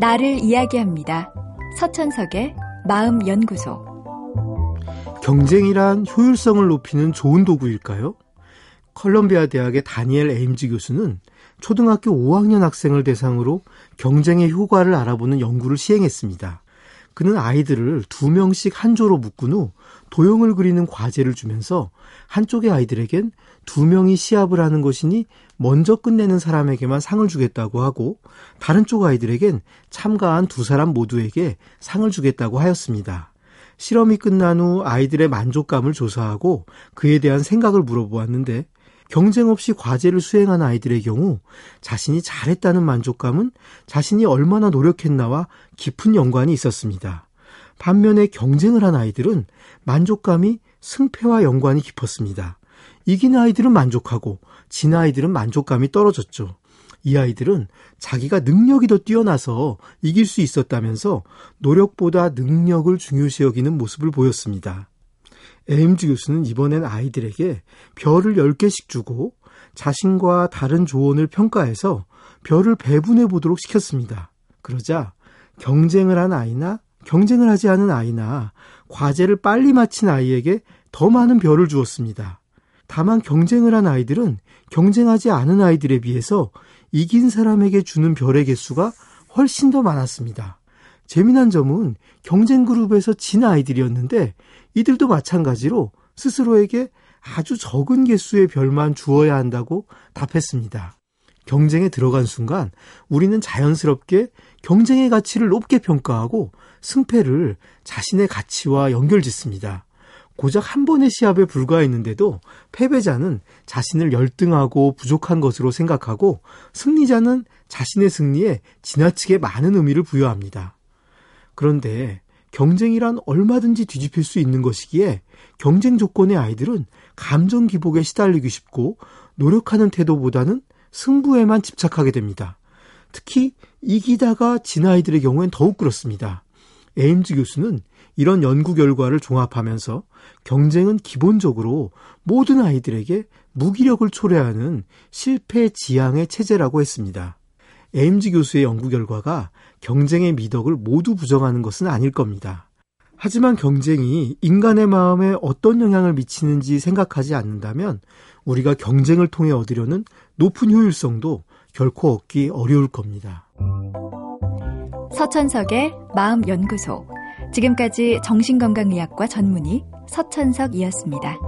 나를 이야기합니다. 서천석의 마음연구소. 경쟁이란 효율성을 높이는 좋은 도구일까요? 컬럼비아 대학의 다니엘 에임즈 교수는 초등학교 5학년 학생을 대상으로 경쟁의 효과를 알아보는 연구를 시행했습니다. 그는 아이들을 두 명씩 한 조로 묶은 후 도형을 그리는 과제를 주면서 한쪽의 아이들에겐 두 명이 시합을 하는 것이니 먼저 끝내는 사람에게만 상을 주겠다고 하고 다른 쪽 아이들에겐 참가한 두 사람 모두에게 상을 주겠다고 하였습니다. 실험이 끝난 후 아이들의 만족감을 조사하고 그에 대한 생각을 물어보았는데 경쟁 없이 과제를 수행한 아이들의 경우 자신이 잘했다는 만족감은 자신이 얼마나 노력했나와 깊은 연관이 있었습니다. 반면에 경쟁을 한 아이들은 만족감이 승패와 연관이 깊었습니다. 이긴 아이들은 만족하고 진 아이들은 만족감이 떨어졌죠. 이 아이들은 자기가 능력이 더 뛰어나서 이길 수 있었다면서 노력보다 능력을 중요시 여기는 모습을 보였습니다. 에임즈 교수는 이번엔 아이들에게 별을 10개씩 주고 자신과 다른 조언을 평가해서 별을 배분해 보도록 시켰습니다. 그러자 경쟁을 한 아이나 경쟁을 하지 않은 아이나 과제를 빨리 마친 아이에게 더 많은 별을 주었습니다. 다만 경쟁을 한 아이들은 경쟁하지 않은 아이들에 비해서 이긴 사람에게 주는 별의 개수가 훨씬 더 많았습니다. 재미난 점은 경쟁 그룹에서 진 아이들이었는데 이들도 마찬가지로 스스로에게 아주 적은 개수의 별만 주어야 한다고 답했습니다. 경쟁에 들어간 순간 우리는 자연스럽게 경쟁의 가치를 높게 평가하고 승패를 자신의 가치와 연결 짓습니다. 고작 한 번의 시합에 불과했는데도 패배자는 자신을 열등하고 부족한 것으로 생각하고 승리자는 자신의 승리에 지나치게 많은 의미를 부여합니다. 그런데 경쟁이란 얼마든지 뒤집힐 수 있는 것이기에 경쟁 조건의 아이들은 감정 기복에 시달리기 쉽고 노력하는 태도보다는 승부에만 집착하게 됩니다. 특히 이기다가 진 아이들의 경우엔 더욱 그렇습니다. 에임즈 교수는 이런 연구 결과를 종합하면서 경쟁은 기본적으로 모든 아이들에게 무기력을 초래하는 실패 지향의 체제라고 했습니다. 에임즈 교수의 연구 결과가 경쟁의 미덕을 모두 부정하는 것은 아닐 겁니다. 하지만 경쟁이 인간의 마음에 어떤 영향을 미치는지 생각하지 않는다면 우리가 경쟁을 통해 얻으려는 높은 효율성도 결코 얻기 어려울 겁니다. 서천석의 마음연구소. 지금까지 정신건강의학과 전문의 서천석이었습니다.